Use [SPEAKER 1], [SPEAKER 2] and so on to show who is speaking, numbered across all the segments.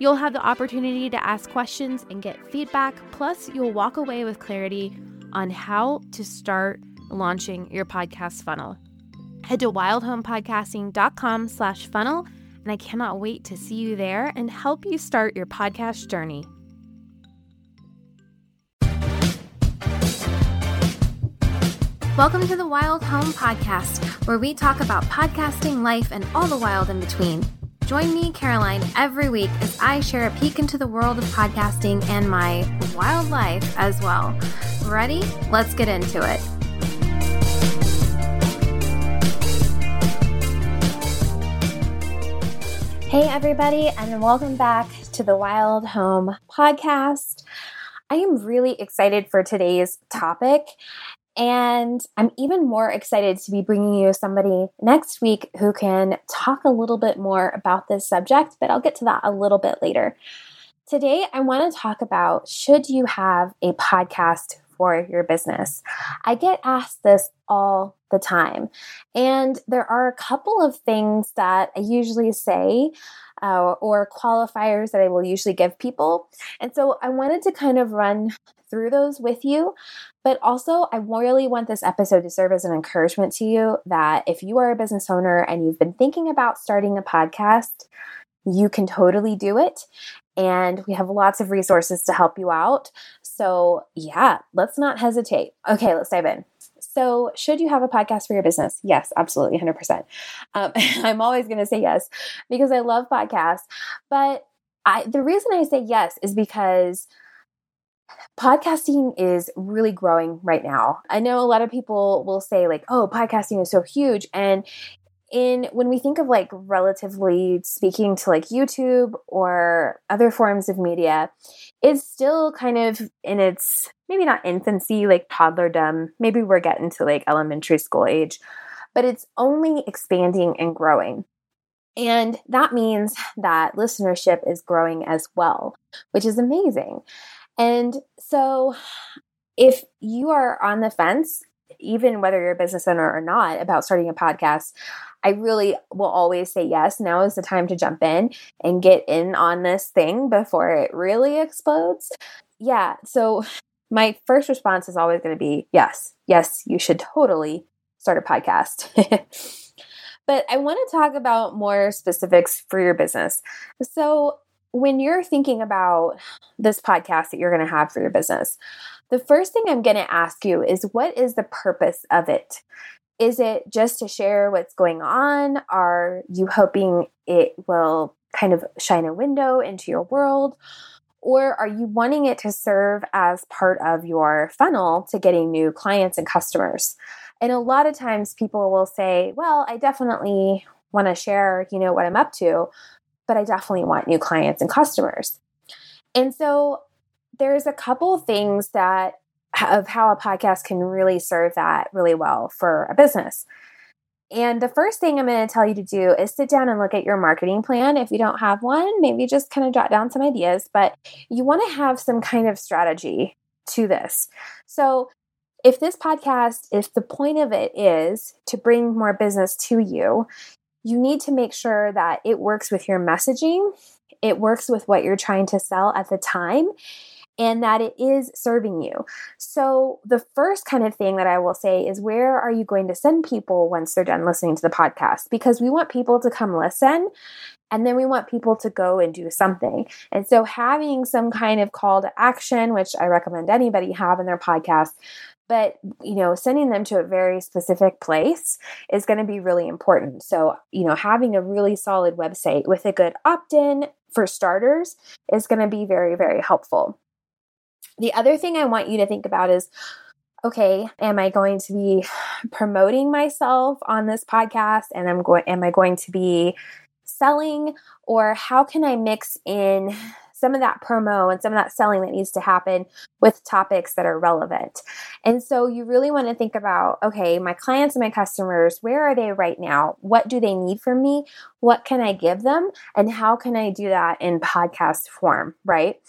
[SPEAKER 1] You'll have the opportunity to ask questions and get feedback, plus, you'll walk away with clarity on how to start launching your podcast funnel. Head to wildhomepodcasting.com slash funnel, and I cannot wait to see you there and help you start your podcast journey. Welcome to the Wild Home Podcast, where we talk about podcasting, life, and all the wild in between. Join me, Caroline, every week as I share a peek into the world of podcasting and my wild life as well. Ready? Let's get into it. Hey, everybody, and welcome back to the Wild Home Podcast. I am really excited for today's topic. And I'm even more excited to be bringing you somebody next week who can talk a little bit more about this subject, but I'll get to that a little bit later. Today, I want to talk about should you have a podcast for your business? I get asked this all the time. And there are a couple of things that I usually say uh, or qualifiers that I will usually give people. And so I wanted to kind of run through those with you. But also, I really want this episode to serve as an encouragement to you that if you are a business owner and you've been thinking about starting a podcast, you can totally do it. And we have lots of resources to help you out. So, yeah, let's not hesitate. Okay, let's dive in. So, should you have a podcast for your business? Yes, absolutely, 100%. Um, I'm always going to say yes because I love podcasts. But I, the reason I say yes is because podcasting is really growing right now. I know a lot of people will say like, "Oh, podcasting is so huge." And in when we think of like relatively speaking to like YouTube or other forms of media, it's still kind of in its maybe not infancy, like toddlerdom. Maybe we're getting to like elementary school age, but it's only expanding and growing. And that means that listenership is growing as well, which is amazing. And so, if you are on the fence, even whether you're a business owner or not, about starting a podcast, I really will always say yes. Now is the time to jump in and get in on this thing before it really explodes. Yeah. So, my first response is always going to be yes, yes, you should totally start a podcast. but I want to talk about more specifics for your business. So, when you're thinking about this podcast that you're going to have for your business, the first thing I'm going to ask you is what is the purpose of it? Is it just to share what's going on? Are you hoping it will kind of shine a window into your world? Or are you wanting it to serve as part of your funnel to getting new clients and customers? And a lot of times people will say, well, I definitely want to share, you know, what I'm up to, but I definitely want new clients and customers. And so there's a couple things that of how a podcast can really serve that really well for a business. And the first thing I'm going to tell you to do is sit down and look at your marketing plan. If you don't have one, maybe just kind of jot down some ideas, but you want to have some kind of strategy to this. So, if this podcast, if the point of it is to bring more business to you, you need to make sure that it works with your messaging, it works with what you're trying to sell at the time, and that it is serving you. So, the first kind of thing that I will say is where are you going to send people once they're done listening to the podcast? Because we want people to come listen and then we want people to go and do something. And so, having some kind of call to action, which I recommend anybody have in their podcast, but you know sending them to a very specific place is going to be really important. So you know having a really solid website with a good opt-in for starters is going to be very very helpful. The other thing i want you to think about is okay am i going to be promoting myself on this podcast and i'm going am i going to be selling or how can i mix in some of that promo and some of that selling that needs to happen with topics that are relevant. And so you really want to think about okay, my clients and my customers, where are they right now? What do they need from me? What can I give them? And how can I do that in podcast form, right?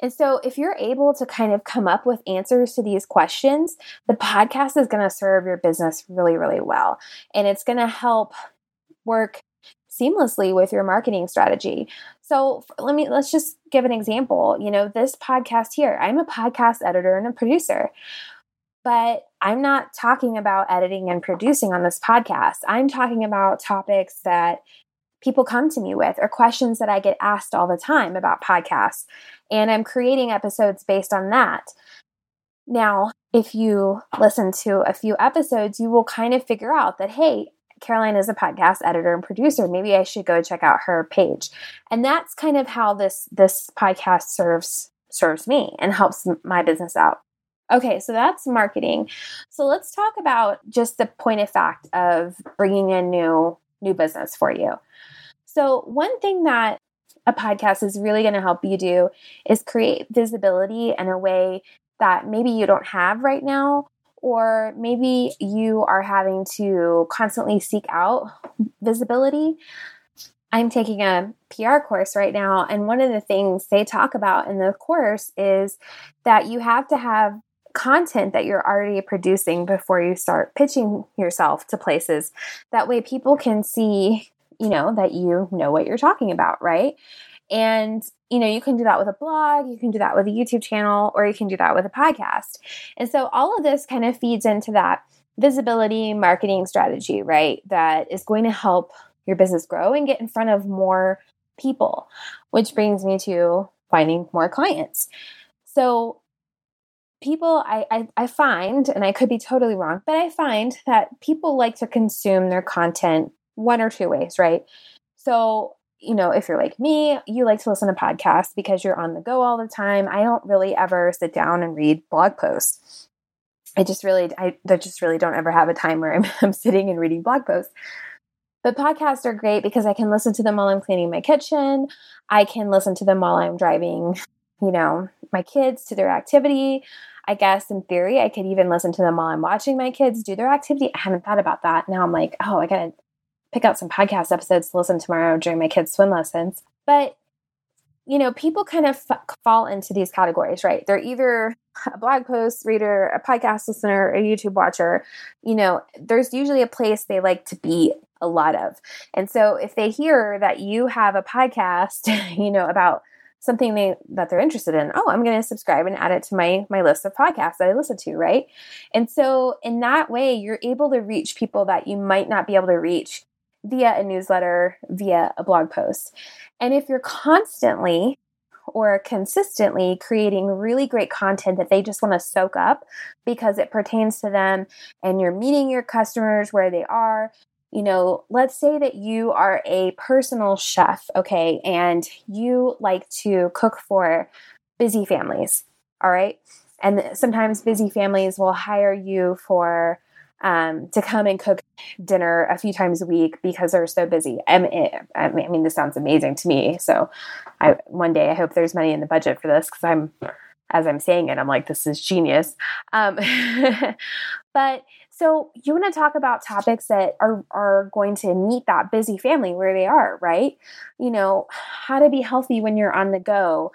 [SPEAKER 1] And so, if you're able to kind of come up with answers to these questions, the podcast is going to serve your business really, really well. And it's going to help work seamlessly with your marketing strategy. So let me let's just give an example. You know, this podcast here, I'm a podcast editor and a producer. But I'm not talking about editing and producing on this podcast. I'm talking about topics that people come to me with or questions that I get asked all the time about podcasts. And I'm creating episodes based on that. Now, if you listen to a few episodes, you will kind of figure out that, hey, Caroline is a podcast editor and producer. Maybe I should go check out her page. And that's kind of how this this podcast serves serves me and helps my business out. Okay, so that's marketing. So let's talk about just the point of fact of bringing in new new business for you. So one thing that a podcast is really going to help you do is create visibility in a way that maybe you don't have right now or maybe you are having to constantly seek out visibility. I'm taking a PR course right now, and one of the things they talk about in the course is that you have to have content that you're already producing before you start pitching yourself to places. That way, people can see, you know, that you know what you're talking about, right? And, you know, you can do that with a blog, you can do that with a YouTube channel, or you can do that with a podcast. And so all of this kind of feeds into that visibility marketing strategy, right? That is going to help your business grow and get in front of more people, which brings me to finding more clients. So, people, I, I, I, find, and I could be totally wrong, but I find that people like to consume their content one or two ways, right? So, you know, if you're like me, you like to listen to podcasts because you're on the go all the time. I don't really ever sit down and read blog posts. I just really, I, I just really don't ever have a time where I'm, I'm sitting and reading blog posts. But podcasts are great because I can listen to them while I'm cleaning my kitchen. I can listen to them while I'm driving, you know, my kids to their activity. I guess in theory, I could even listen to them while I'm watching my kids do their activity. I haven't thought about that. Now I'm like, oh, I gotta pick out some podcast episodes to listen tomorrow during my kids' swim lessons. But you know, people kind of f- fall into these categories, right? They're either a blog post reader, a podcast listener, a YouTube watcher. You know, there's usually a place they like to be a lot of. And so if they hear that you have a podcast, you know, about something they that they're interested in, oh, I'm going to subscribe and add it to my my list of podcasts that I listen to, right? And so in that way, you're able to reach people that you might not be able to reach via a newsletter, via a blog post. And if you're constantly or consistently creating really great content that they just want to soak up because it pertains to them and you're meeting your customers where they are, you know, let's say that you are a personal chef, okay, and you like to cook for busy families, all right? And sometimes busy families will hire you for um, to come and cook dinner a few times a week because they're so busy. I mean, I mean, this sounds amazing to me. So, I one day I hope there's money in the budget for this because I'm, as I'm saying it, I'm like, this is genius. Um, but so you want to talk about topics that are are going to meet that busy family where they are, right? You know, how to be healthy when you're on the go.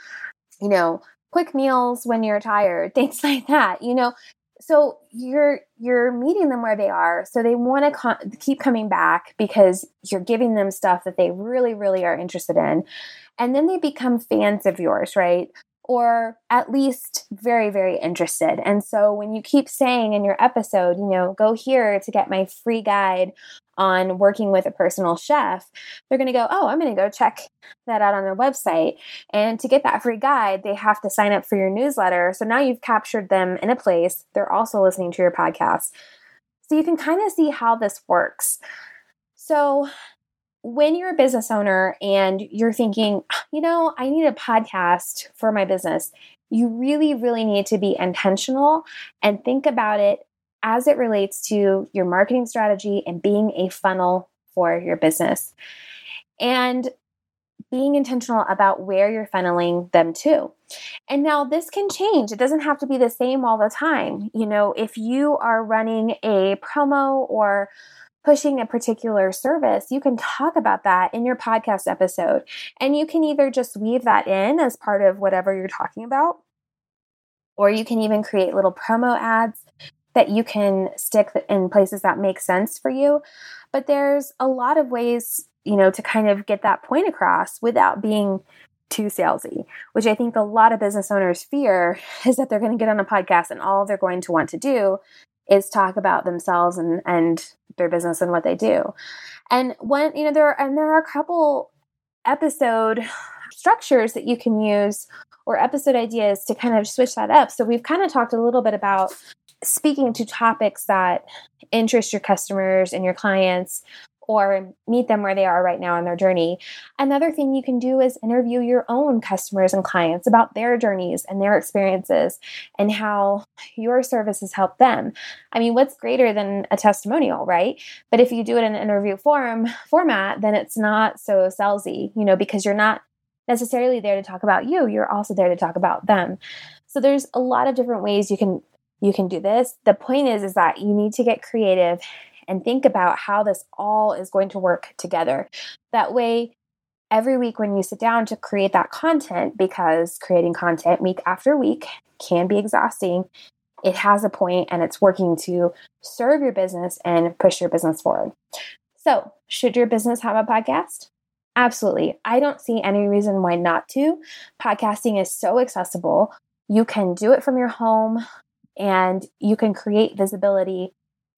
[SPEAKER 1] You know, quick meals when you're tired, things like that. You know, so you're you're meeting them where they are. So they want to keep coming back because you're giving them stuff that they really really are interested in. And then they become fans of yours right? Or at least very, very interested. And so when you keep saying in your episode, you know, go here to get my free guide on working with a personal chef, they're going to go, oh, I'm going to go check that out on their website. And to get that free guide, they have to sign up for your newsletter. So now you've captured them in a place. They're also listening to your podcast. So you can kind of see how this works. So when you're a business owner and you're thinking, you know, I need a podcast for my business, you really, really need to be intentional and think about it as it relates to your marketing strategy and being a funnel for your business. And being intentional about where you're funneling them to. And now this can change. It doesn't have to be the same all the time. You know, if you are running a promo or pushing a particular service, you can talk about that in your podcast episode. And you can either just weave that in as part of whatever you're talking about, or you can even create little promo ads that you can stick in places that make sense for you. But there's a lot of ways, you know, to kind of get that point across without being too salesy, which I think a lot of business owners fear is that they're going to get on a podcast and all they're going to want to do is talk about themselves and and their business and what they do. And when you know there are, and there are a couple episode structures that you can use or episode ideas to kind of switch that up. So we've kind of talked a little bit about speaking to topics that interest your customers and your clients or meet them where they are right now in their journey. Another thing you can do is interview your own customers and clients about their journeys and their experiences and how your services help them. I mean, what's greater than a testimonial, right? But if you do it in an interview form format, then it's not so salesy, you know, because you're not necessarily there to talk about you, you're also there to talk about them. So there's a lot of different ways you can you can do this. The point is is that you need to get creative and think about how this all is going to work together. That way, every week when you sit down to create that content, because creating content week after week can be exhausting, it has a point and it's working to serve your business and push your business forward. So, should your business have a podcast? Absolutely. I don't see any reason why not to. Podcasting is so accessible. You can do it from your home and you can create visibility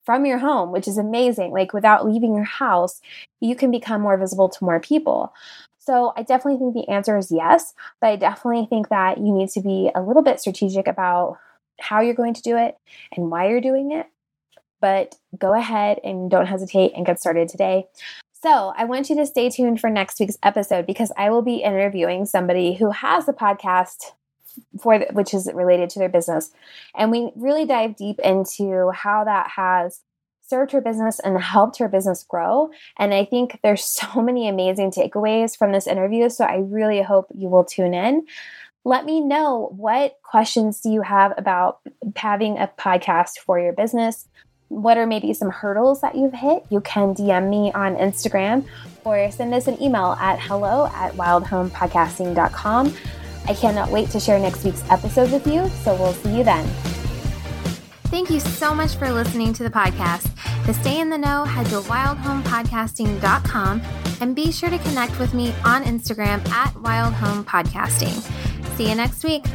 [SPEAKER 1] from your home, which is amazing. Like without leaving your house, you can become more visible to more people. So I definitely think the answer is yes, but I definitely think that you need to be a little bit strategic about how you're going to do it and why you're doing it. But go ahead and don't hesitate and get started today. So, I want you to stay tuned for next week's episode because I will be interviewing somebody who has a podcast for the, which is related to their business. And we really dive deep into how that has served her business and helped her business grow. And I think there's so many amazing takeaways from this interview. So I really hope you will tune in. Let me know what questions do you have about having a podcast for your business? What are maybe some hurdles that you've hit? You can DM me on Instagram or send us an email at hello at wildhomepodcasting.com. I cannot wait to share next week's episode with you, so we'll see you then.
[SPEAKER 2] Thank you so much for listening to the podcast. To stay in the know, head to wildhomepodcasting.com and be sure to connect with me on Instagram at wildhomepodcasting. See you next week.